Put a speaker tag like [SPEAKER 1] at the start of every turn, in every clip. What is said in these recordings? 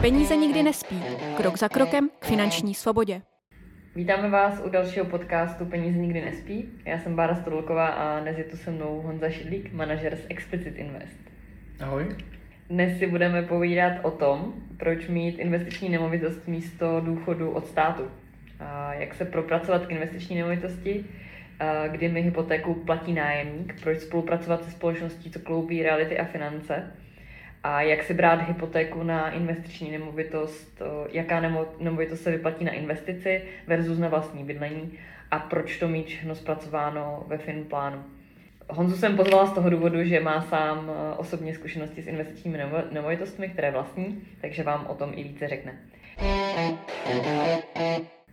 [SPEAKER 1] Peníze nikdy nespí. Krok za krokem k finanční svobodě.
[SPEAKER 2] Vítáme vás u dalšího podcastu Peníze nikdy nespí. Já jsem Bára Stodolková a dnes je tu se mnou Honza Šidlík, manažer z Explicit Invest.
[SPEAKER 3] Ahoj.
[SPEAKER 2] Dnes si budeme povídat o tom, proč mít investiční nemovitost místo důchodu od státu. A jak se propracovat k investiční nemovitosti, kdy mi hypotéku platí nájemník, proč spolupracovat se společností, co kloubí reality a finance, a jak si brát hypotéku na investiční nemovitost, jaká nemovitost se vyplatí na investici versus na vlastní bydlení a proč to mít všechno zpracováno ve Finplánu. Honzu jsem pozvala z toho důvodu, že má sám osobně zkušenosti s investičními nemovitostmi, které vlastní, takže vám o tom i více řekne.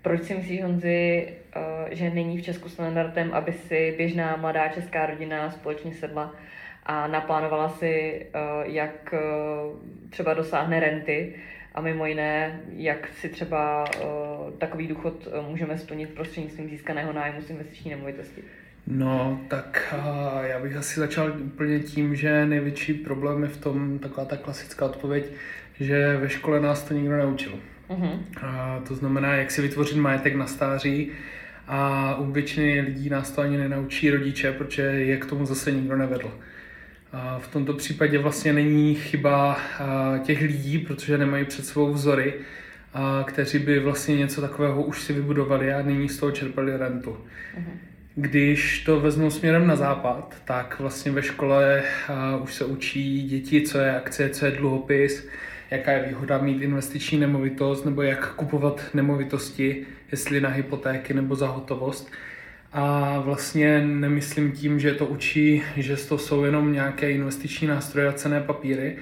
[SPEAKER 2] Proč si myslíš, Honzi, že není v Česku standardem, aby si běžná mladá česká rodina společně sedla a naplánovala si, eh, jak eh, třeba dosáhne renty a mimo jiné, jak si třeba eh, takový důchod můžeme splnit prostřednictvím získaného nájmu z investiční nemovitosti.
[SPEAKER 3] No, tak já bych asi začal úplně tím, že největší problém je v tom, taková ta klasická odpověď, že ve škole nás to nikdo neučil. Uh-huh. A to znamená, jak si vytvořit majetek na stáří a u většiny lidí nás to ani nenaučí rodiče, protože je k tomu zase nikdo nevedl. V tomto případě vlastně není chyba těch lidí, protože nemají před sebou vzory, kteří by vlastně něco takového už si vybudovali a nyní z toho čerpali rentu. Mhm. Když to vezmu směrem na západ, tak vlastně ve škole už se učí děti, co je akcie, co je dluhopis, jaká je výhoda mít investiční nemovitost nebo jak kupovat nemovitosti, jestli na hypotéky nebo za hotovost. A vlastně nemyslím tím, že to učí, že to jsou jenom nějaké investiční nástroje a cené papíry,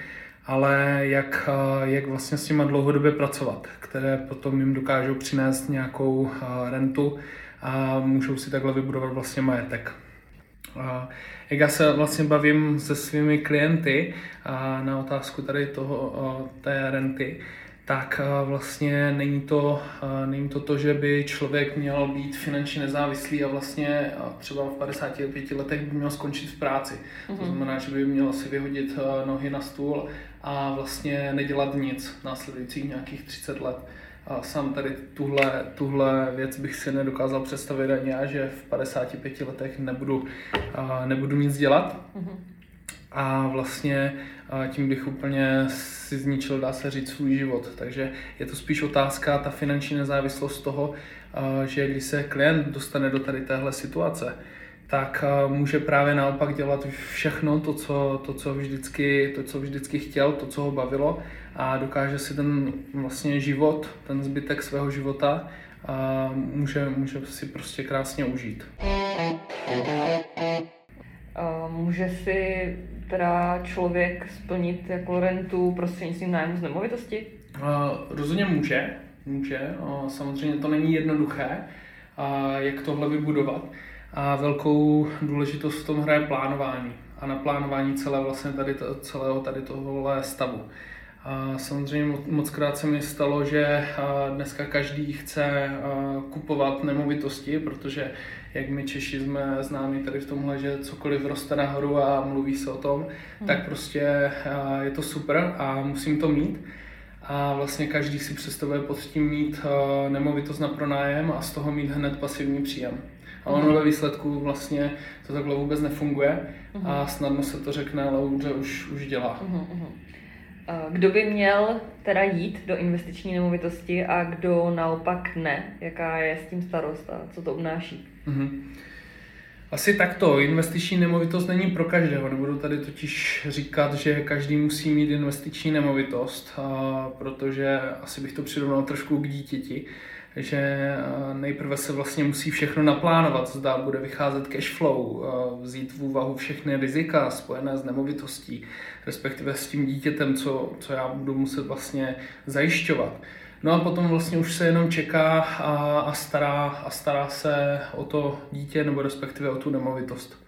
[SPEAKER 3] ale jak, jak vlastně s těma dlouhodobě pracovat, které potom jim dokážou přinést nějakou rentu a můžou si takhle vybudovat vlastně majetek. Jak já se vlastně bavím se svými klienty na otázku tady toho, té renty, tak vlastně není to, není to to, že by člověk měl být finančně nezávislý a vlastně třeba v 55 letech by měl skončit v práci. Mm-hmm. To mhm. znamená, že by měl si vyhodit nohy na stůl a vlastně nedělat nic následujících nějakých 30 let. A sám tady tuhle, tuhle věc bych si nedokázal představit ani já, že v 55 letech nebudu, nebudu nic dělat. Mm-hmm. A vlastně tím bych úplně si zničil, dá se říct, svůj život. Takže je to spíš otázka, ta finanční nezávislost toho, že když se klient dostane do tady téhle situace, tak může právě naopak dělat všechno to, co, to, co, vždycky, to, co vždycky chtěl, to, co ho bavilo a dokáže si ten vlastně život, ten zbytek svého života a může, může si prostě krásně užít.
[SPEAKER 2] Může si teda člověk splnit jako rentu prostřednictvím nájmu z nemovitosti?
[SPEAKER 3] Rozhodně může, může. Samozřejmě to není jednoduché, jak tohle vybudovat. A velkou důležitost v tom hraje plánování a na plánování celé vlastně tady to, celého tady tohohle stavu. A samozřejmě moc krát se mi stalo, že dneska každý chce kupovat nemovitosti, protože jak my Češi jsme známi tady v tomhle, že cokoliv roste nahoru a mluví se o tom, hmm. tak prostě je to super a musím to mít. A vlastně každý si představuje pod tím mít nemovitost na pronájem a z toho mít hned pasivní příjem. A ono ve výsledku vlastně to takhle vůbec nefunguje a hmm. snadno se to řekne, ale už, už dělá. Hmm.
[SPEAKER 2] Kdo by měl teda jít do investiční nemovitosti a kdo naopak ne? Jaká je s tím starost a co to obnáší?
[SPEAKER 3] Asi takto. Investiční nemovitost není pro každého. Nebudu tady totiž říkat, že každý musí mít investiční nemovitost, protože asi bych to přirovnal trošku k dítěti že eh, nejprve se vlastně musí všechno naplánovat, zda bude vycházet cash flow, eh, vzít v úvahu všechny rizika spojené s nemovitostí, respektive s tím dítětem, co, co já budu muset vlastně zajišťovat. No a potom vlastně už se jenom čeká a, a, stará, a stará se o to dítě nebo respektive o tu nemovitost.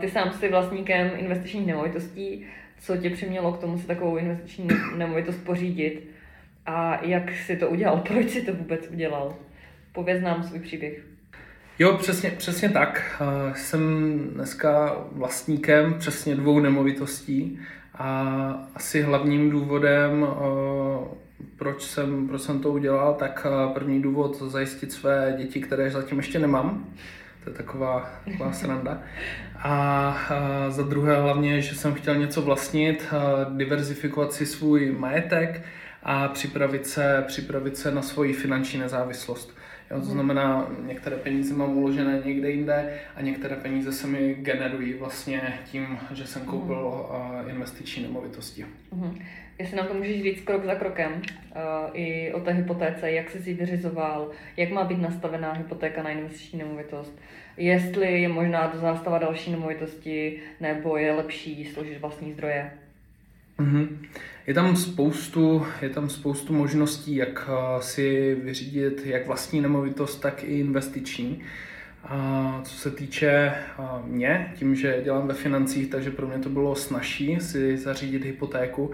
[SPEAKER 2] Ty sám jsi vlastníkem investičních nemovitostí. Co tě přimělo k tomu si takovou investiční nemovitost pořídit? A jak si to udělal? Proč si to vůbec udělal? Pověz nám svůj příběh.
[SPEAKER 3] Jo, přesně, přesně tak. Jsem dneska vlastníkem přesně dvou nemovitostí a asi hlavním důvodem, proč jsem, proč jsem to udělal, tak první důvod zajistit své děti, které zatím ještě nemám. To je taková, taková sranda. A, a za druhé hlavně, že jsem chtěl něco vlastnit, diverzifikovat si svůj majetek a připravit se, připravit se na svoji finanční nezávislost. Jo, to znamená, některé peníze mám uložené někde jinde a některé peníze se mi generují vlastně tím, že jsem koupil uh, investiční nemovitosti.
[SPEAKER 2] Uh-huh. Jestli nám to můžeš říct krok za krokem, uh, i o té hypotéce, jak jsi si vyřizoval, jak má být nastavená hypotéka na investiční nemovitost, jestli je možná zástava další nemovitosti, nebo je lepší složit vlastní zdroje.
[SPEAKER 3] Mm-hmm. Je tam spoustu, je tam spoustu možností, jak eh, si vyřídit jak vlastní nemovitost, tak i investiční. A co se týče eh, mě, tím, že dělám ve financích, takže pro mě to bylo snažší si zařídit hypotéku,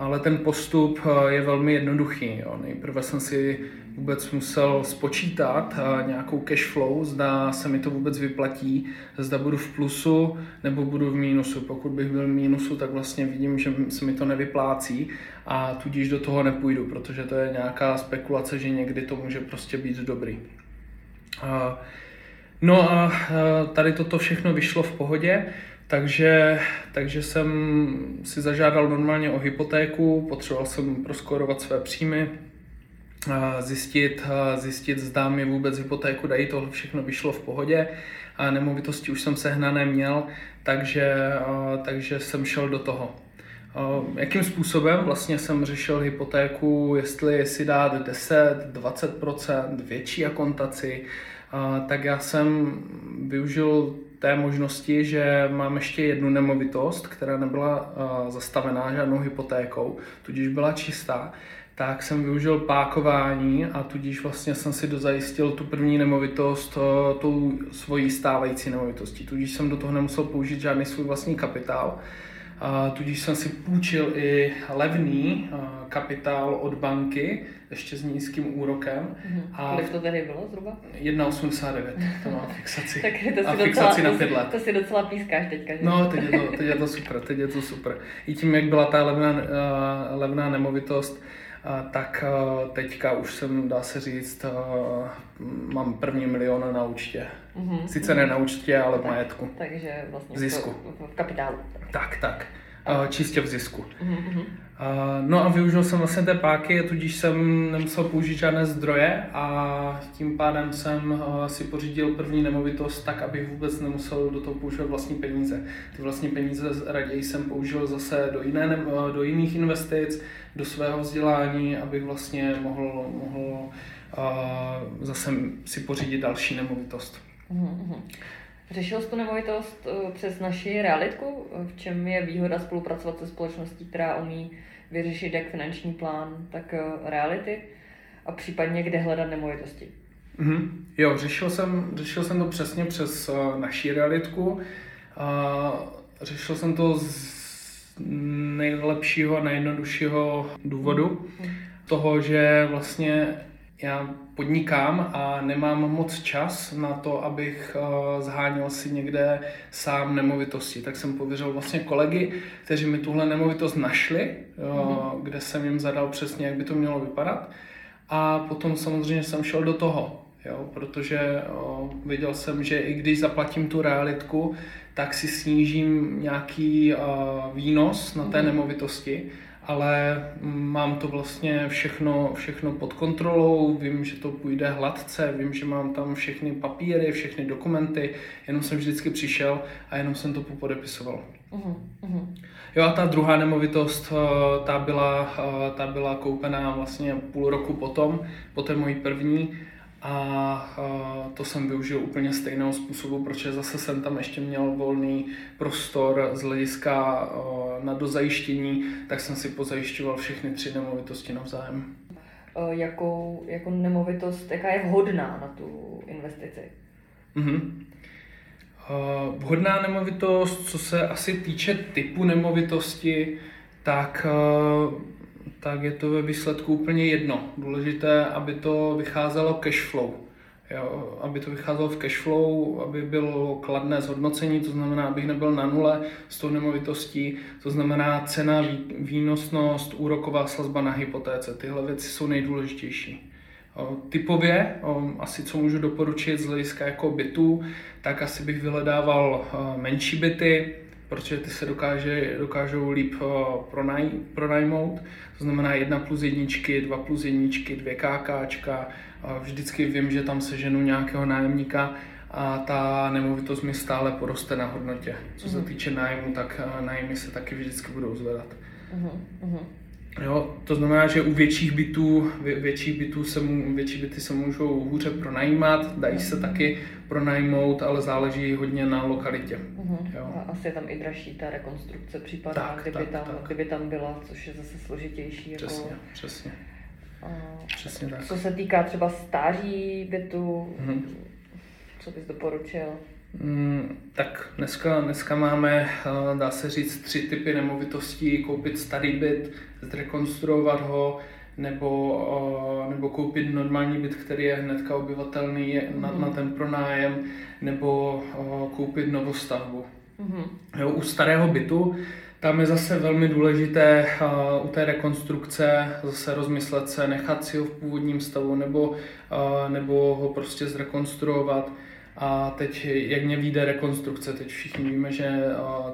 [SPEAKER 3] ale ten postup eh, je velmi jednoduchý. Jo. Nejprve jsem si vůbec musel spočítat eh, nějakou cash flow, zda se mi to vůbec vyplatí, zda budu v plusu nebo budu v mínusu. Pokud bych byl v mínusu, tak vlastně vidím, že se mi to nevyplácí a tudíž do toho nepůjdu, protože to je nějaká spekulace, že někdy to může prostě být dobrý. No a tady toto všechno vyšlo v pohodě. Takže, takže jsem si zažádal normálně o hypotéku, potřeboval jsem proskorovat své příjmy, zjistit, zjistit, zda mi vůbec hypotéku dají, tohle všechno vyšlo v pohodě a nemovitosti už jsem sehnané měl, takže, takže jsem šel do toho. Jakým způsobem vlastně jsem řešil hypotéku, jestli si dát 10, 20%, větší akontaci, tak já jsem využil té možnosti, že mám ještě jednu nemovitost, která nebyla zastavená žádnou hypotékou, tudíž byla čistá, tak jsem využil pákování a tudíž vlastně jsem si dozajistil tu první nemovitost tou svojí stávající nemovitostí. Tudíž jsem do toho nemusel použít žádný svůj vlastní kapitál. Tudíž jsem si půjčil i levný kapitál od banky, ještě s nízkým úrokem.
[SPEAKER 2] Mm-hmm. A Kolik to tady bylo zhruba?
[SPEAKER 3] 1,89, to má fixaci.
[SPEAKER 2] tak to si
[SPEAKER 3] a
[SPEAKER 2] fixaci
[SPEAKER 3] docela, na 5 let.
[SPEAKER 2] To si docela pískáš teďka. Že?
[SPEAKER 3] No, teď je, to, teď je to super, teď je to super. I tím, jak byla ta levná, uh, levná nemovitost, uh, tak uh, teďka už jsem, dá se říct, uh, mám první milion na účtě. Mm-hmm. Sice ne na účtě, ale v majetku.
[SPEAKER 2] Takže vlastně
[SPEAKER 3] v zisku.
[SPEAKER 2] v kapitálu.
[SPEAKER 3] Tak, tak. Uh, čistě v zisku. Mm-hmm. No a využil jsem vlastně té páky, tudíž jsem nemusel použít žádné zdroje a tím pádem jsem si pořídil první nemovitost tak, abych vůbec nemusel do toho používat vlastní peníze. Ty vlastní peníze raději jsem použil zase do, jiné, do jiných investic, do svého vzdělání, abych vlastně mohl, mohl zase si pořídit další nemovitost.
[SPEAKER 2] Mm-hmm. Řešil jsi tu nemovitost eh, přes naši realitku? V čem je výhoda spolupracovat se společností, která umí vyřešit jak finanční plán, tak eh, reality? A případně kde hledat nemovitosti?
[SPEAKER 3] Mm-hmm. Jo, řešil jsem, řešil jsem to přesně přes uh, naší realitku. Uh, řešil jsem to z nejlepšího a nejjednoduššího důvodu. Mm-hmm. Toho, že vlastně já podnikám a nemám moc čas na to, abych uh, zháněl si někde sám nemovitosti. Tak jsem pověřil vlastně kolegy, kteří mi tuhle nemovitost našli, mm-hmm. kde jsem jim zadal přesně, jak by to mělo vypadat. A potom samozřejmě jsem šel do toho, jo, protože uh, viděl jsem, že i když zaplatím tu realitku, tak si snížím nějaký uh, výnos na té mm-hmm. nemovitosti ale mám to vlastně všechno, všechno pod kontrolou, vím, že to půjde hladce, vím, že mám tam všechny papíry, všechny dokumenty, jenom jsem vždycky přišel a jenom jsem to podepisoval. Uh-huh, Jo a ta druhá nemovitost, eh, ta byla, eh, ta byla koupená vlastně půl roku potom, po té mojí první a to jsem využil úplně stejného způsobu, protože zase jsem tam ještě měl volný prostor z hlediska na dozajištění, tak jsem si pozajišťoval všechny tři nemovitosti navzájem.
[SPEAKER 2] Jakou, jako nemovitost, jaká je vhodná na tu investici?
[SPEAKER 3] Mm-hmm. Vhodná nemovitost, co se asi týče typu nemovitosti, tak tak je to ve výsledku úplně jedno. Důležité, aby to vycházelo cash flow. Jo, aby to vycházelo v cash flow, aby bylo kladné zhodnocení, to znamená, abych nebyl na nule z tou nemovitostí, to znamená cena, výnosnost, úroková sazba na hypotéce. Tyhle věci jsou nejdůležitější. Typově, asi co můžu doporučit z hlediska jako bytů, tak asi bych vyhledával menší byty, protože ty se dokáže, dokážou líp pronaj, pronajmout. To znamená jedna plus jedničky, dva plus jedničky, dvě KKčka. Vždycky vím, že tam seženu nějakého nájemníka a ta nemovitost mi stále poroste na hodnotě. Co se mhm. týče nájmu, tak nájmy se taky vždycky budou zvedat. Uh-huh. Jo, to znamená, že u větších bytů, vě, větší, bytů se, větší byty se můžou hůře pronajímat, dají se taky pronajmout, ale záleží hodně na lokalitě.
[SPEAKER 2] Uh-huh. Jo. A asi je tam i dražší ta rekonstrukce případná, tak, kdyby, tak, tam, tak. kdyby tam byla, což je zase složitější.
[SPEAKER 3] Jako- přesně, jako... přesně.
[SPEAKER 2] Uh, přesně tak. Co se týká třeba stáří bytu, uh-huh. co bys doporučil?
[SPEAKER 3] Mm, tak dneska, dneska máme, eh, dá se říct, tři typy nemovitostí. Koupit starý byt, zrekonstruovat ho, nebo, eh, nebo koupit normální byt, který je hnedka obyvatelný je na, na ten pronájem, nebo eh, koupit novostavbu. Mm-hmm. Jo, u starého bytu tam je zase velmi důležité uh, u té rekonstrukce zase rozmyslet se, nechat si ho v původním stavu nebo, uh, nebo ho prostě zrekonstruovat. A teď, jak mě vyjde rekonstrukce, teď všichni víme, že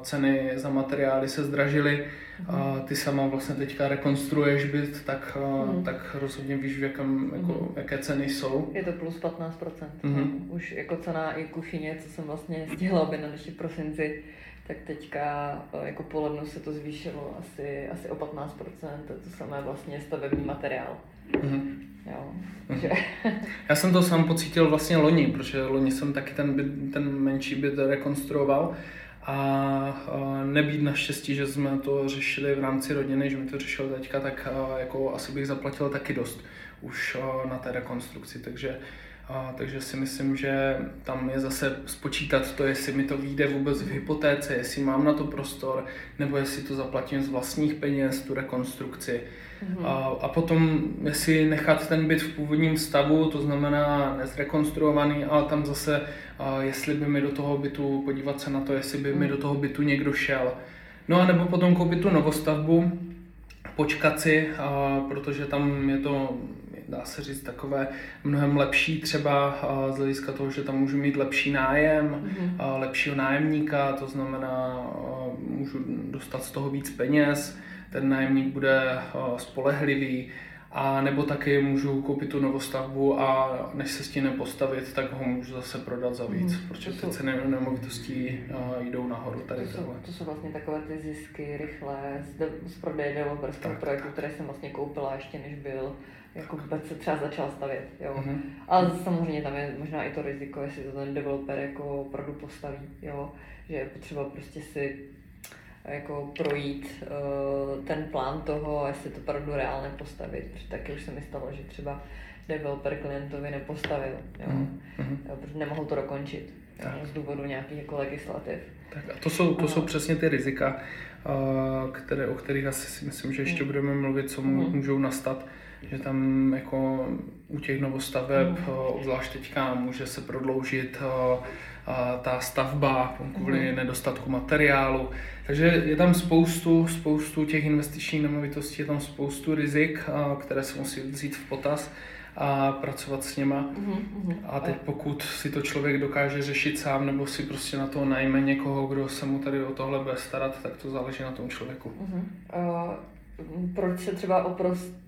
[SPEAKER 3] ceny za materiály se zdražily, a mhm. ty sama vlastně teďka rekonstruuješ byt, tak, mm. tak rozhodně víš, v jakém, jako, mm. jaké ceny jsou.
[SPEAKER 2] Je to plus 15%. Mm. Už jako cena i kuchyně, co jsem vlastně stihla objednat ještě v prosinci, tak teďka jako po lednu se to zvýšilo asi, asi o 15%, to samé vlastně stavební materiál. Mm. Jo,
[SPEAKER 3] mm. že... Já jsem to sám pocítil vlastně loni, protože loni jsem taky ten, byt, ten menší byt rekonstruoval a, nebýt naštěstí, že jsme to řešili v rámci rodiny, že mi to řešil teďka, tak jako asi bych zaplatil taky dost už na té rekonstrukci, takže a, takže si myslím, že tam je zase spočítat to, jestli mi to vyjde vůbec v hypotéce, jestli mám na to prostor, nebo jestli to zaplatím z vlastních peněz, tu rekonstrukci. Mm-hmm. A, a potom, jestli nechat ten byt v původním stavu, to znamená nezrekonstruovaný, ale tam zase, a jestli by mi do toho bytu, podívat se na to, jestli by mm. mi do toho bytu někdo šel. No a nebo potom koupit tu novostavbu, počkat si, a, protože tam je to, dá se říct, takové mnohem lepší třeba a, z hlediska toho, že tam můžu mít lepší nájem, mm-hmm. lepšího nájemníka, to znamená, a, můžu dostat z toho víc peněz, ten nájemník bude eh, spolehlivý, a nebo taky můžu koupit tu novostavbu a než se s tím postavit, tak ho můžu zase prodat za víc, mm, protože ty ceny nemovitostí uh, jdou nahoru tady
[SPEAKER 2] to jsou, to jsou vlastně takové ty zisky rychlé z, z prodeje developerského projektu, které jsem vlastně koupila ještě než byl jako vůbec se třeba začal stavět, jo. Mm-hmm. Ale samozřejmě tam je možná i to riziko, jestli to ten developer jako opravdu postaví, jo. Že je potřeba prostě si jako projít uh, ten plán toho, jestli to opravdu reálně postavit. Protože taky už se mi stalo, že třeba developer klientovi nepostavil, jo? Mm-hmm. jo protože nemohl to dokončit jo? z důvodu nějakých jako legislativ.
[SPEAKER 3] Tak a to jsou, to jsou přesně ty rizika, uh, které, o kterých asi si myslím, že ještě mm. budeme mluvit, co mm. můžou nastat že tam jako u těch novostaveb, mm. obzvlášť teďka, může se prodloužit ta stavba kvůli mm. nedostatku materiálu. Takže je tam spoustu, spoustu těch investičních nemovitostí, je tam spoustu rizik, které se musí vzít v potaz a pracovat s něma. Mm-hmm. A teď pokud si to člověk dokáže řešit sám, nebo si prostě na to najme někoho, kdo se mu tady o tohle bude starat, tak to záleží na tom člověku. Mm-hmm.
[SPEAKER 2] Uh, proč se třeba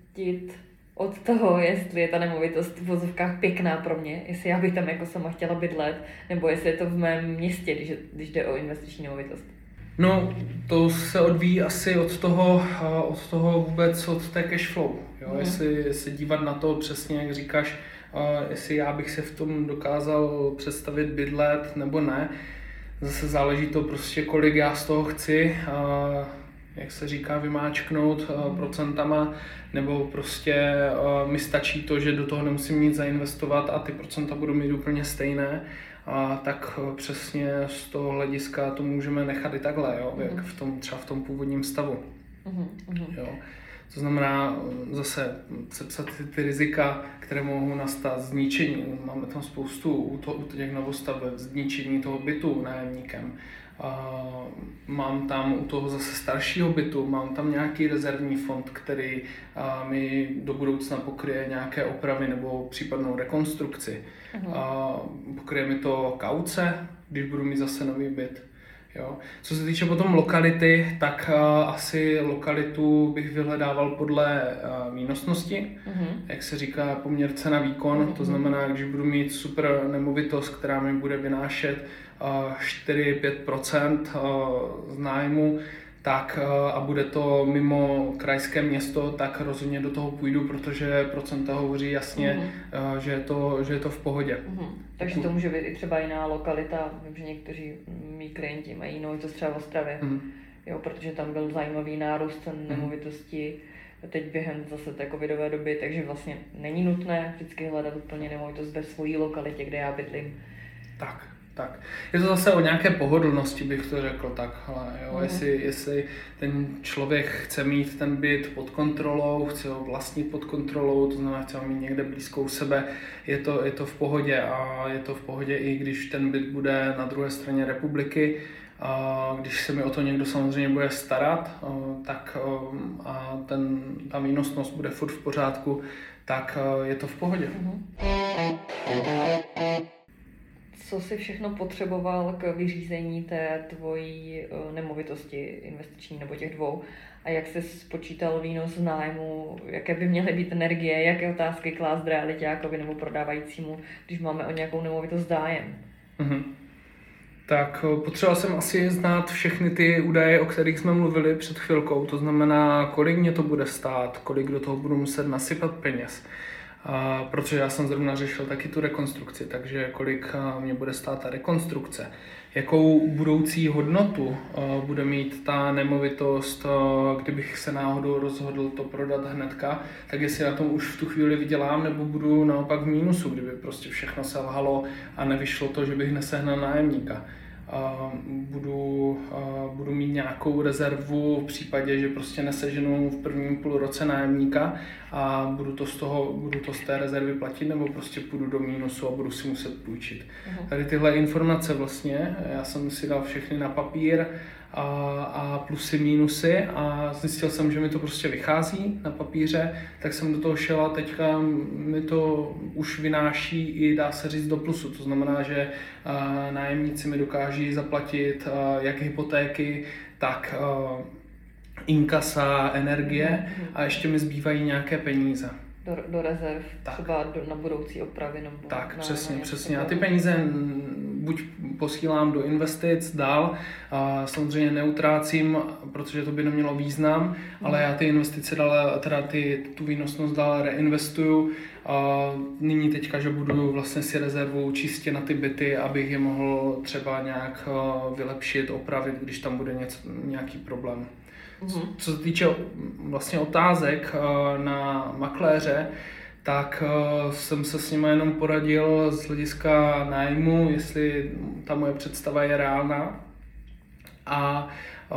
[SPEAKER 2] oprostit od toho, jestli je ta nemovitost v vozovkách pěkná pro mě, jestli já bych tam jako sama chtěla bydlet, nebo jestli je to v mém městě, když, když jde o investiční nemovitost.
[SPEAKER 3] No, to se odvíjí asi od toho, od toho vůbec, od té cash flow. Jo? Mm. Jestli se dívat na to přesně, jak říkáš, jestli já bych se v tom dokázal představit bydlet nebo ne. Zase záleží to prostě, kolik já z toho chci jak se říká, vymáčknout uh, procentama, nebo prostě uh, mi stačí to, že do toho nemusím nic zainvestovat a ty procenta budou mít úplně stejné, a tak uh, přesně z toho hlediska to můžeme nechat i takhle, jo, mm. jak v tom, třeba v tom původním stavu. Mm-hmm. Jo. To znamená zase sepsat ty rizika, které mohou nastat zničení. Máme tam spoustu u, to, u těch novostaveb, zničení toho bytu nájemníkem. Mám tam u toho zase staršího bytu, mám tam nějaký rezervní fond, který mi do budoucna pokryje nějaké opravy nebo případnou rekonstrukci. Uh-huh. Uh, pokryje mi to kauce, když budu mít zase nový byt. Jo. Co se týče potom lokality, tak uh, asi lokalitu bych vyhledával podle uh, výnosnosti, uh-huh. jak se říká poměr cena výkon, uh-huh. to znamená, když budu mít super nemovitost, která mi bude vynášet uh, 4-5% uh, z nájmu, tak a bude to mimo krajské město, tak rozhodně do toho půjdu, protože procenta hovoří jasně, mm-hmm. že, je to, že je to v pohodě. Mm-hmm.
[SPEAKER 2] Takže to může být i třeba jiná lokalita, vím, že někteří mý klienti mají jinou, to třeba v Ostravě, mm-hmm. jo, protože tam byl zajímavý nárůst cen mm-hmm. nemovitosti teď během zase té covidové doby, takže vlastně není nutné vždycky hledat úplně nemovitost ve svojí lokalitě, kde já bydlím.
[SPEAKER 3] Tak, tak. Je to zase o nějaké pohodlnosti, bych to řekl takhle. Jo? Mm. Jestli, jestli ten člověk chce mít ten byt pod kontrolou, chce ho vlastnit pod kontrolou, to znamená, chce ho mít někde blízkou sebe, je to, je to v pohodě a je to v pohodě i když ten byt bude na druhé straně republiky, a když se mi o to někdo samozřejmě bude starat, tak a ten, ta výnosnost bude furt v pořádku, tak je to v pohodě. Mm-hmm
[SPEAKER 2] co jsi všechno potřeboval k vyřízení té tvojí eh, nemovitosti investiční nebo těch dvou a jak jsi spočítal výnos z nájmu, jaké by měly být energie, jaké otázky klást realitákovi nebo prodávajícímu, když máme o nějakou nemovitost zájem. Mm-hmm.
[SPEAKER 3] Tak eh, potřeboval jsem asi znát všechny ty údaje, o kterých jsme mluvili před chvilkou. To znamená, kolik mě to bude stát, kolik do toho budu muset nasypat peněz a protože já jsem zrovna řešil taky tu rekonstrukci, takže kolik mě bude stát ta rekonstrukce, jakou budoucí hodnotu bude mít ta nemovitost, kdybych se náhodou rozhodl to prodat hnedka, tak jestli na tom už v tu chvíli vydělám, nebo budu naopak v mínusu, kdyby prostě všechno selhalo a nevyšlo to, že bych nesehnal nájemníka budu, budu mít nějakou rezervu v případě, že prostě neseženu v prvním půl roce nájemníka a budu to z toho, budu to z té rezervy platit nebo prostě půjdu do mínusu a budu si muset půjčit. Uh-huh. Tady tyhle informace vlastně, já jsem si dal všechny na papír a, a plusy, mínusy a zjistil jsem, že mi to prostě vychází na papíře, tak jsem do toho šel a teďka mi to už vynáší i dá se říct do plusu. To znamená, že a, nájemníci mi dokáží zaplatit a, jak hypotéky, tak a, inkasa, energie mhm. a ještě mi zbývají nějaké peníze
[SPEAKER 2] do, do rezerv, tak. třeba do, na budoucí opravy nebo
[SPEAKER 3] Tak, na, přesně, na přesně. A ty peníze buď posílám do investic dál, a samozřejmě neutrácím, protože to by nemělo význam, ale já ty investice dál, teda ty, tu výnosnost dál reinvestuju. A nyní teďka, že budu vlastně si rezervu čistě na ty byty, abych je mohl třeba nějak vylepšit, opravit, když tam bude něco, nějaký problém. Mm-hmm. Co se týče vlastně otázek eh, na makléře, tak eh, jsem se s nimi jenom poradil z hlediska nájmu, jestli ta moje představa je reálná. A eh,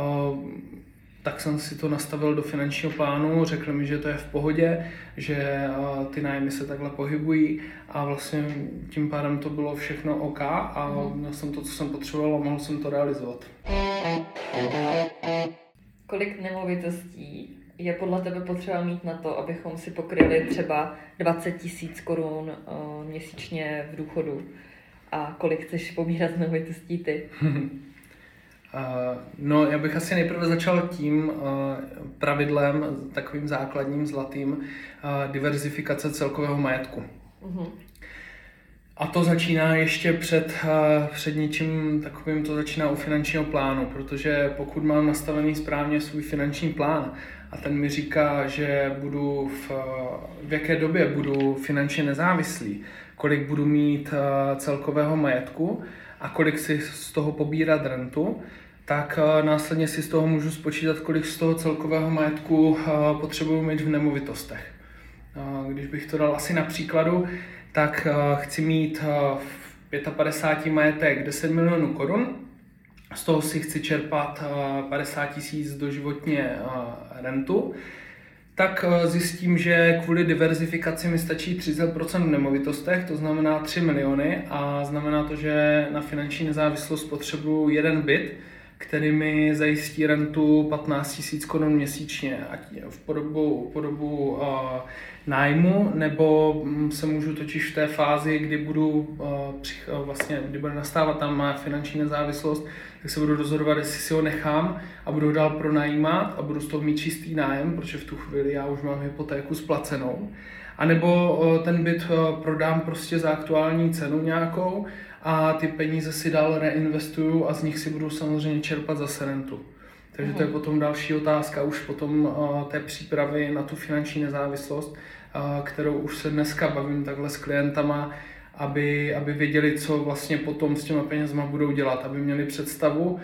[SPEAKER 3] tak jsem si to nastavil do finančního plánu, řekl mi, že to je v pohodě, že ty nájmy se takhle pohybují a vlastně tím pádem to bylo všechno OK a mhm. měl jsem to, co jsem potřeboval a mohl jsem to realizovat
[SPEAKER 2] kolik nemovitostí je podle tebe potřeba mít na to, abychom si pokryli třeba 20 tisíc korun uh, měsíčně v důchodu a kolik chceš pobírat z nemovitostí ty?
[SPEAKER 3] Uh, no, já bych asi nejprve začal tím uh, pravidlem, takovým základním zlatým, uh, diverzifikace celkového majetku. Uh-huh. A to začíná ještě před, eh, před něčím takovým, to začíná u finančního plánu, protože pokud mám nastavený správně svůj finanční plán a ten mi říká, že budu v, v jaké době budu finančně nezávislý, kolik budu mít eh, celkového majetku a kolik si z toho pobírat rentu, tak eh, následně si z toho můžu spočítat, kolik z toho celkového majetku potřebuji mít v nemovitostech. Když bych to dal asi na příkladu, tak chci mít v 55 majetek 10 milionů korun, z toho si chci čerpat uh, 50 tisíc doživotně uh, rentu, tak eh, zjistím, že kvůli diverzifikaci mi stačí 30% v nemovitostech, to znamená 3 miliony a znamená to, že na finanční nezávislost potřebuju jeden byt, který mi zajistí rentu 15 000 korun měsíčně, ať v podobu, podobu uh, nájmu, nebo mm, se můžu totiž v té fázi, kdy budu uh, přich, uh, vlastně, kdy bude nastávat tam má finanční nezávislost, tak se budu rozhodovat, jestli si ho nechám a budu ho dál pronajímat a budu z toho mít čistý nájem, protože v tu chvíli já už mám hypotéku splacenou. A nebo ten byt prodám prostě za aktuální cenu nějakou a ty peníze si dál reinvestuju a z nich si budu samozřejmě čerpat zase rentu. Takže to je mhm. potom další otázka už potom uh, té přípravy na tu finanční nezávislost, uh, kterou už se dneska bavím takhle s klientama, aby, aby věděli, co vlastně potom s těma penězma budou dělat, aby měli představu uh,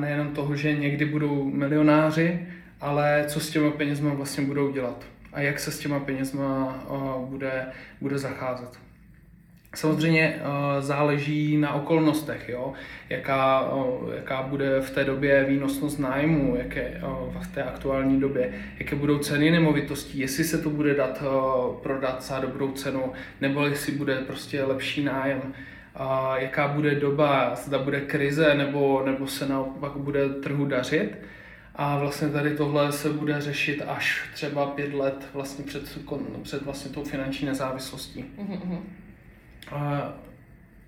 [SPEAKER 3] nejenom toho, že někdy budou milionáři, ale co s těma penězma vlastně budou dělat a jak se s těma penězma uh, bude, bude zacházet. Samozřejmě uh, záleží na okolnostech, jo? Jaká, uh, jaká bude v té době výnosnost nájmu, jaké uh, v té aktuální době, jaké budou ceny nemovitostí, jestli se to bude dát prodat za dobrou cenu, nebo jestli bude prostě lepší nájem, jaká bude doba, zda bude krize, nebo, nebo se naopak bude trhu dařit. A vlastně tady tohle se bude řešit až třeba pět let vlastně před, před vlastně tou finanční nezávislostí. Mm-hmm. A,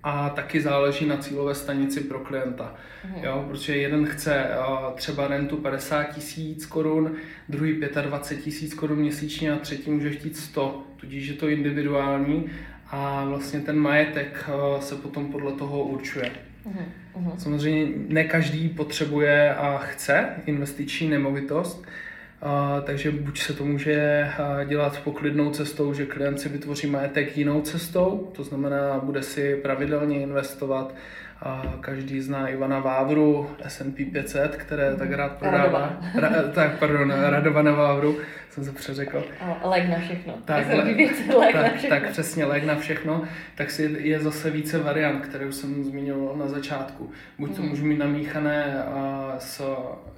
[SPEAKER 3] a taky záleží na cílové stanici pro klienta. Mhm. Jo, protože jeden chce uh, třeba rentu 50 tisíc korun, druhý 25 tisíc korun měsíčně a třetí může chtít 100, tudíž je to individuální a vlastně ten majetek uh, se potom podle toho určuje. Uh-huh. Samozřejmě ne každý potřebuje a chce investiční nemovitost, takže buď se to může dělat poklidnou cestou, že klient si vytvoří majetek jinou cestou, to znamená, bude si pravidelně investovat. A každý zná Ivana Vávru, S&P 500, které tak rád prodává. Ra, tak, pardon, Radovana Vávru, jsem se přeřekl.
[SPEAKER 2] A lék na všechno.
[SPEAKER 3] Tak,
[SPEAKER 2] le,
[SPEAKER 3] lék tak, na všechno. tak přesně, lék na všechno. Tak si je zase více variant, které jsem zmínil na začátku. Buď to mm. můžu mít namíchané uh, s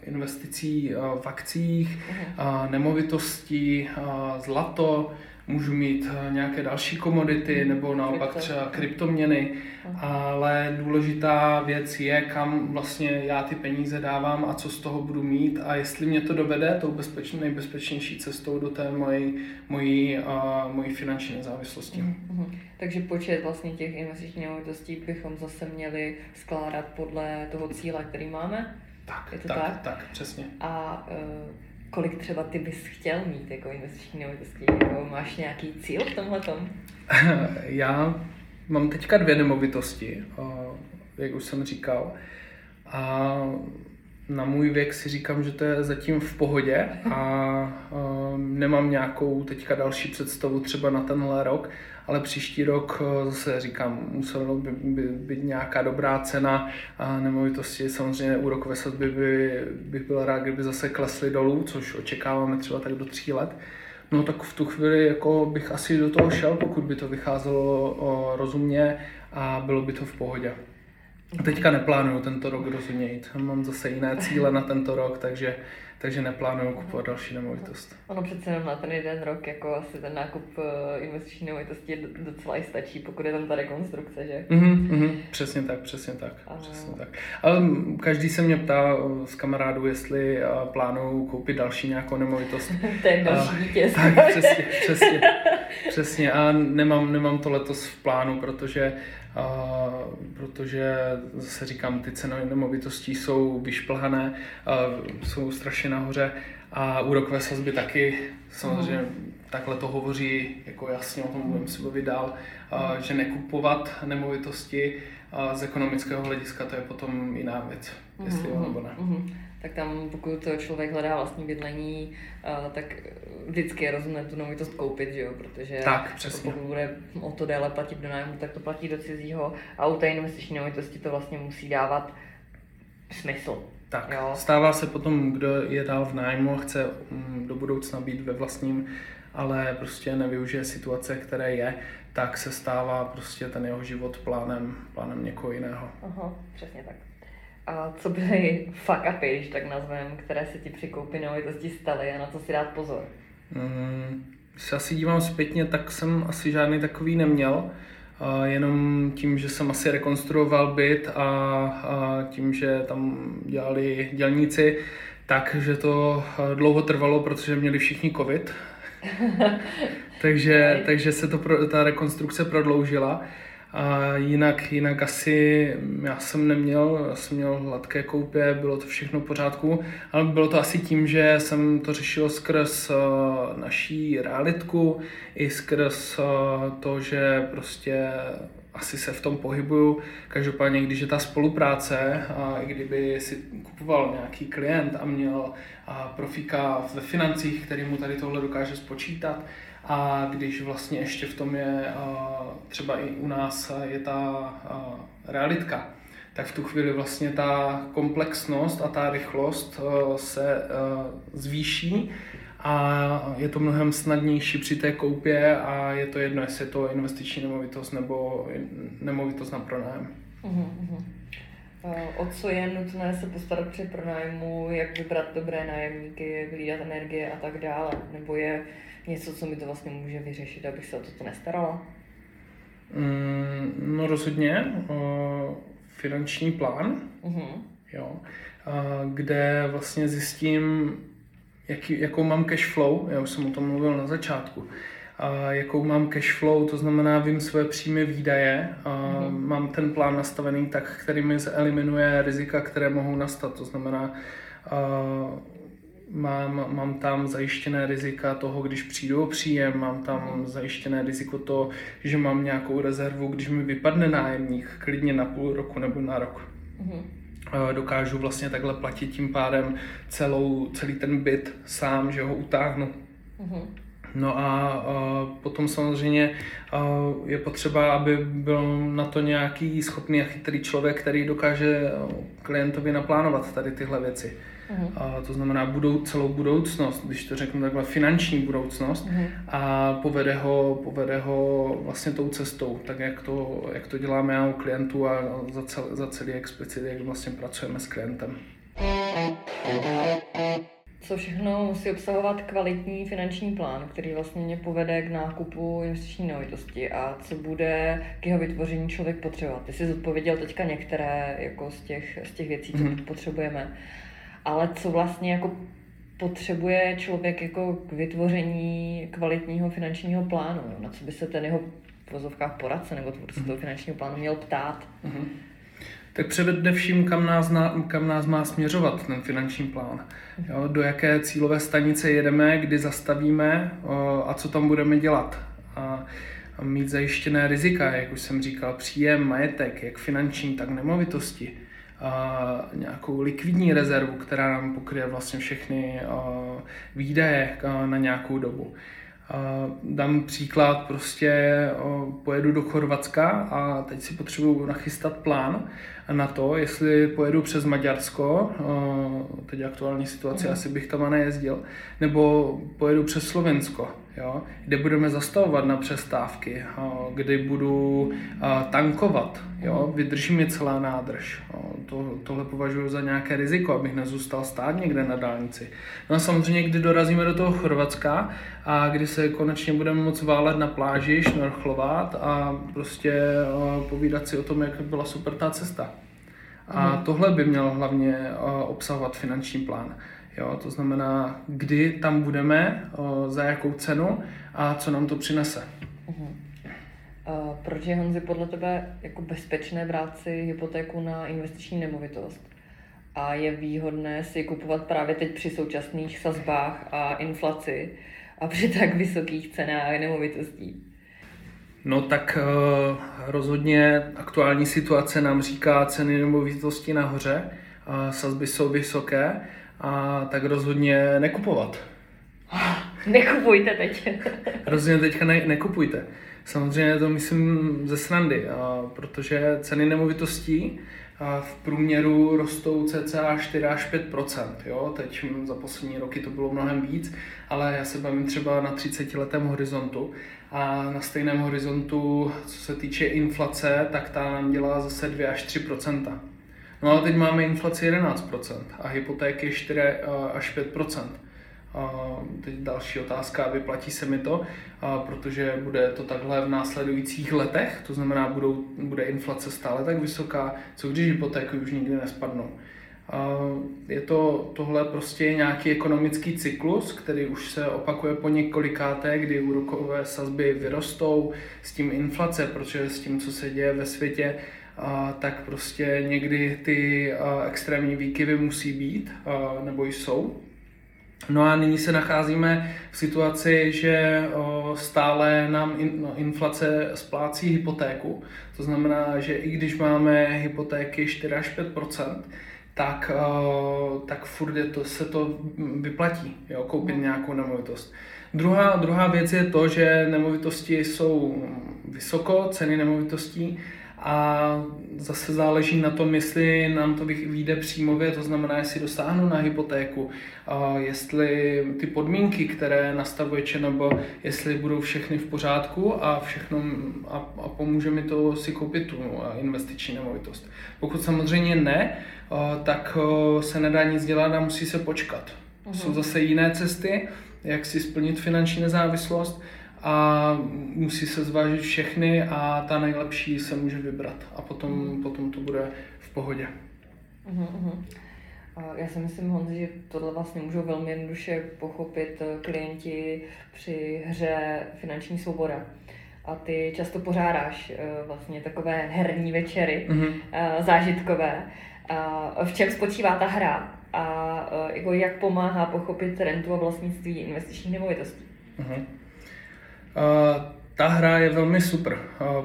[SPEAKER 3] investicí uh, v akcích, mm. uh, nemovitostí, uh, zlato, můžu mít eh, nějaké další komodity nebo naopak třeba kryptoměny, ale důležitá věc je, kam vlastně já ty peníze dávám a co z toho budu mít a jestli mě to dovede tou bezpečný, nejbezpečnější cestou do té mojí, mojí, uh, mojí finanční nezávislosti. Mm-hmm.
[SPEAKER 2] Takže počet vlastně těch investičních nemovitostí bychom zase měli skládat podle toho cíle, který máme?
[SPEAKER 3] Tak, je to tak, tak, tak přesně.
[SPEAKER 2] A uh, kolik třeba ty bys chtěl mít jako investiční nemovitosti? Jako máš nějaký cíl v tomhle tom?
[SPEAKER 3] Já mám teďka dvě nemovitosti, jak už jsem říkal. A na můj věk si říkám, že to je zatím v pohodě a nemám nějakou teďka další představu třeba na tenhle rok, ale příští rok eh, zase říkám, muselo by, by být nějaká dobrá cena a nemovitosti. Samozřejmě úrokové sazby by, bych byl rád, kdyby zase klesly dolů, což očekáváme třeba tak do tří let. No tak v tu chvíli jako bych asi do toho šel, pokud by to vycházelo rozumně a bylo by to v pohodě. Teďka neplánuju tento rok jít. Mám zase jiné cíle na tento rok, takže takže neplánuju kupovat další nemovitost.
[SPEAKER 2] Ono přece jenom na ten jeden rok, jako asi ten nákup eh, investiční nemovitosti docela i stačí, pokud je tam ta rekonstrukce, že?
[SPEAKER 3] Mm-hmm, mm-hmm, přesně tak, přesně tak, a... přesně tak. Ale každý se mě ptá eh, z kamarádů, jestli eh, plánuju koupit další nějakou nemovitost.
[SPEAKER 2] to je další vítěz.
[SPEAKER 3] Tak, přesně, přesně, přesně. A nemám, nemám to letos v plánu, protože a, protože zase říkám, ty ceny nemovitostí jsou vyšplhané, a, jsou strašně nahoře a úrokové sazby taky samozřejmě mm. takhle to hovoří jako jasně, o tom budeme si bavit dál, a, že nekupovat nemovitosti a z ekonomického hlediska to je potom jiná věc, mm. jestli jo nebo ne. Mm
[SPEAKER 2] tak tam pokud člověk hledá vlastní bydlení, tak vždycky je rozumné tu nemovitost koupit, že jo? protože
[SPEAKER 3] tak, přesně.
[SPEAKER 2] pokud bude o to déle platit do nájmu, tak to platí do cizího a u té investiční nemovitosti to vlastně musí dávat smysl.
[SPEAKER 3] Tak, jo? stává se potom, kdo je dál v nájmu a chce mm, do budoucna být ve vlastním, ale prostě nevyužije situace, které je, tak se stává prostě ten jeho život plánem, plánem někoho jiného.
[SPEAKER 2] Aha, přesně tak. A co byly fuck upy, když tak nazvem, které se ti při koupi nemovitosti staly a na co si dát pozor?
[SPEAKER 3] Mm, když se asi dívám zpětně, tak jsem asi žádný takový neměl. A jenom tím, že jsem asi rekonstruoval byt a, a tím, že tam dělali dělníci, takže to dlouho trvalo, protože měli všichni covid. takže, takže se to pro, ta rekonstrukce prodloužila. A jinak, jinak asi já jsem neměl, já jsem měl hladké koupě, bylo to všechno v pořádku, ale bylo to asi tím, že jsem to řešil skrz uh, naší realitku i skrz uh, to, že prostě asi se v tom pohybuju. Každopádně, když je ta spolupráce, a kdyby si kupoval nějaký klient a měl a profíka ve financích, který mu tady tohle dokáže spočítat, a když vlastně ještě v tom je třeba i u nás je ta realitka, tak v tu chvíli vlastně ta komplexnost a ta rychlost se zvýší a je to mnohem snadnější při té koupě a je to jedno, jestli je to investiční nemovitost nebo nemovitost na pronájem. Uh-huh.
[SPEAKER 2] O co je nutné se postarat při pronájmu, jak vybrat dobré nájemníky, jak hlídat energie a tak dále? Nebo je něco, co mi to vlastně může vyřešit, abych se o toto nestarala?
[SPEAKER 3] Mm, no rozhodně. O, finanční plán, uh-huh. jo, a, kde vlastně zjistím, jaký, jakou mám cash flow, já už jsem o tom mluvil na začátku, jakou mám cash flow, to znamená, vím své příjmy výdaje, mm-hmm. mám ten plán nastavený tak, který mi eliminuje rizika, které mohou nastat, to znamená, mám, mám tam zajištěné rizika toho, když přijdu o příjem, mám tam mm-hmm. zajištěné riziko to, že mám nějakou rezervu, když mi vypadne nájemník, klidně na půl roku nebo na rok. Mm-hmm dokážu vlastně takhle platit tím pádem celou, celý ten byt sám, že ho utáhnu. Mm-hmm. No a, a potom samozřejmě a je potřeba, aby byl na to nějaký schopný a chytrý člověk, který dokáže klientovi naplánovat tady tyhle věci. Uh-huh. A to znamená budou, celou budoucnost, když to řeknu takhle, finanční budoucnost uh-huh. a povede ho, povede ho vlastně tou cestou, tak jak to, jak to děláme já u klientů a za, cel, za celý explicit, jak vlastně pracujeme s klientem.
[SPEAKER 2] Co všechno musí obsahovat kvalitní finanční plán, který vlastně mě povede k nákupu investiční nemovitosti a co bude k jeho vytvoření člověk potřebovat. Ty jsi zodpověděl teďka některé jako z, těch, z těch věcí, co mm-hmm. potřebujeme ale co vlastně jako potřebuje člověk jako k vytvoření kvalitního finančního plánu, na co by se ten jeho v vozovkách poradce nebo tvůrce mm-hmm. toho finančního plánu měl ptát. Mm-hmm.
[SPEAKER 3] Tak především, kam nás, na, kam nás má směřovat ten finanční plán. Jo, do jaké cílové stanice jedeme, kdy zastavíme o, a co tam budeme dělat. A, a mít zajištěné rizika, jak už jsem říkal, příjem, majetek, jak finanční, tak nemovitosti nějakou likvidní rezervu, která nám pokryje vlastně všechny výdaje na nějakou dobu. Dám příklad, prostě pojedu do Chorvatska a teď si potřebuji nachystat plán na to, jestli pojedu přes Maďarsko, teď aktuální situace, mm. asi bych tam nejezdil, nebo pojedu přes Slovensko, jo, kde budeme zastavovat na přestávky, kdy budu tankovat, jo, vydrží mi celá nádrž. To, tohle považuji za nějaké riziko, abych nezůstal stát někde na dálnici. No a samozřejmě, kdy dorazíme do toho Chorvatska a kdy se konečně budeme moct válet na pláži, šnorchlovat a prostě povídat si o tom, jak byla super ta cesta. A mm. tohle by měl hlavně obsahovat finanční plán. Jo, to znamená, kdy tam budeme, za jakou cenu a co nám to přinese. Uh-huh.
[SPEAKER 2] Uh, proč je Honzi podle tebe jako bezpečné brát si hypotéku na investiční nemovitost? A je výhodné si kupovat právě teď při současných sazbách a inflaci a při tak vysokých cenách nemovitostí?
[SPEAKER 3] No tak rozhodně aktuální situace nám říká ceny nemovitosti nahoře, sazby jsou vysoké a tak rozhodně nekupovat.
[SPEAKER 2] Nekupujte teď.
[SPEAKER 3] rozhodně teďka ne, nekupujte. Samozřejmě to myslím ze srandy, a protože ceny nemovitostí a v průměru rostou cca 4 až 5 jo? Teď za poslední roky to bylo mnohem víc, ale já se bavím třeba na 30 letém horizontu a na stejném horizontu, co se týče inflace, tak ta nám dělá zase 2 až 3 No a teď máme inflaci 11% a hypotéky 4 až 5%. teď další otázka, vyplatí se mi to, protože bude to takhle v následujících letech, to znamená, budou, bude inflace stále tak vysoká, co když hypotéky už nikdy nespadnou. Je to tohle prostě nějaký ekonomický cyklus, který už se opakuje po několikáté, kdy úrokové sazby vyrostou, s tím inflace, protože s tím, co se děje ve světě, tak prostě někdy ty extrémní výkyvy musí být, nebo jsou. No a nyní se nacházíme v situaci, že stále nám no, inflace splácí hypotéku. To znamená, že i když máme hypotéky 4 až 5 tak, tak furt je to, se to vyplatí, jo, koupit nějakou nemovitost. Druhá, druhá věc je to, že nemovitosti jsou vysoko, ceny nemovitostí, a zase záleží na tom, jestli nám to vyjde přímově, to znamená, jestli dosáhnu na hypotéku, jestli ty podmínky, které nastavuje ČNB, jestli budou všechny v pořádku a všechno a, a pomůže mi to si koupit tu investiční nemovitost. Pokud samozřejmě ne, tak se nedá nic dělat a musí se počkat. Uhum. Jsou zase jiné cesty, jak si splnit finanční nezávislost a musí se zvážit všechny a ta nejlepší se může vybrat a potom, mm. potom to bude v pohodě.
[SPEAKER 2] Uh-huh. Já si myslím, Honzi, že tohle vlastně můžou velmi jednoduše pochopit eh, klienti při hře Finanční svoboda. A ty často pořádáš eh, vlastně takové herní večery, uh-huh. zážitkové. V čem spočívá ta hra a jako jak pomáhá pochopit rentu a vlastnictví investičních nemovitostí? Uh-huh.
[SPEAKER 3] Ta hra je velmi super.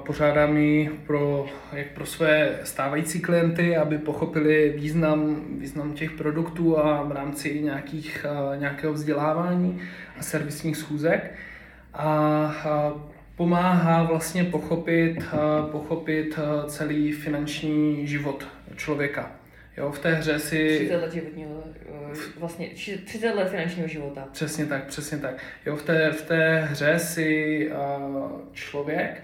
[SPEAKER 3] Pořádám ji pro, jak pro své stávající klienty, aby pochopili význam, význam těch produktů a v rámci nějakých, nějakého vzdělávání a servisních schůzek. A pomáhá vlastně pochopit, pochopit celý finanční život člověka. Jo, v té hře si...
[SPEAKER 2] 30 let životního, eh, vlastně 30 let finančního života.
[SPEAKER 3] Přesně tak, přesně tak. Jo, v té, v té hře si uh, člověk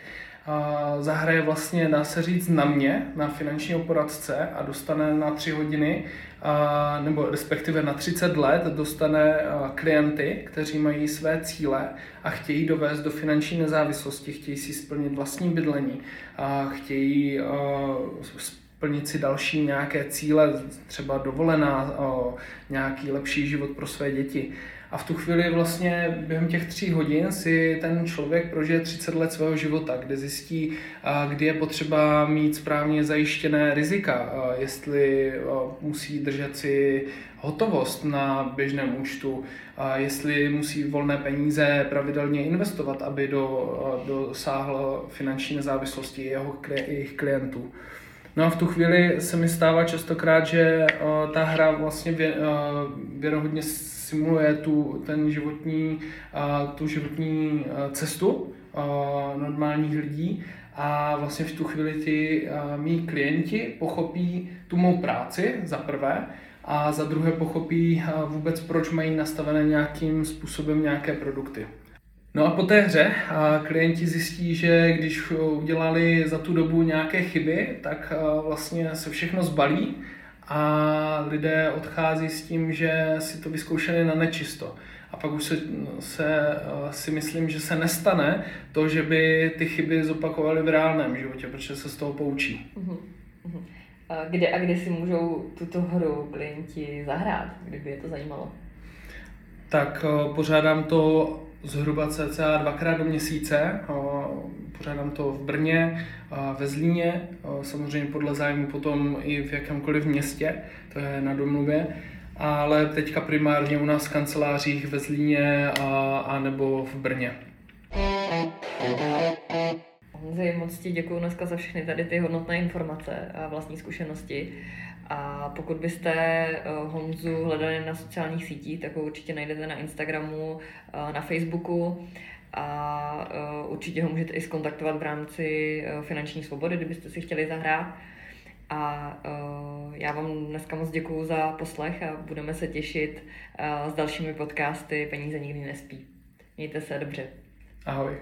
[SPEAKER 3] uh, zahraje vlastně, dá se říct, na mě, na finančního poradce a dostane na 3 hodiny, uh, nebo respektive na 30 let dostane uh, klienty, kteří mají své cíle a chtějí dovést do finanční nezávislosti, chtějí si splnit vlastní bydlení, uh, chtějí uh, plnit si další nějaké cíle, třeba dovolená, nějaký lepší život pro své děti. A v tu chvíli vlastně během těch tří hodin si ten člověk prožije 30 let svého života, kde zjistí, kdy je potřeba mít správně zajištěné rizika, jestli musí držet si hotovost na běžném účtu, jestli musí volné peníze pravidelně investovat, aby do, dosáhl finanční nezávislosti jeho, jejich klientů. No a v tu chvíli se mi stává častokrát, že uh, ta hra vlastně vě, uh, věrohodně simuluje tu, ten životní, uh, tu životní uh, cestu uh, normálních lidí a vlastně v tu chvíli ty uh, mý klienti pochopí tu mou práci za prvé a za druhé pochopí uh, vůbec, proč mají nastavené nějakým způsobem nějaké produkty. No a po té hře a klienti zjistí, že když udělali za tu dobu nějaké chyby, tak vlastně se všechno zbalí a lidé odchází s tím, že si to vyzkoušeli na nečisto. A pak už se, se, si myslím, že se nestane to, že by ty chyby zopakovaly v reálném životě, protože se z toho poučí.
[SPEAKER 2] Uh-huh. A kde a kde si můžou tuto hru klienti zahrát, kdyby je to zajímalo?
[SPEAKER 3] Tak pořádám to zhruba cca dvakrát do měsíce. Pořádám to v Brně, ve Zlíně, samozřejmě podle zájmu potom i v jakémkoliv městě, to je na domluvě. Ale teďka primárně u nás v kancelářích ve Zlíně a, a nebo v Brně.
[SPEAKER 2] Honzi, moc ti děkuji dneska za všechny tady ty hodnotné informace a vlastní zkušenosti. A pokud byste eh, Honzu hledali na sociálních sítích, tak ho určitě najdete na Instagramu, eh, na Facebooku a eh, určitě ho můžete i skontaktovat v rámci finanční svobody, kdybyste si chtěli zahrát. A já vám dneska moc děkuji za poslech a budeme se těšit s dalšími podcasty Peníze nikdy nespí. Mějte se dobře.
[SPEAKER 3] Ahoj.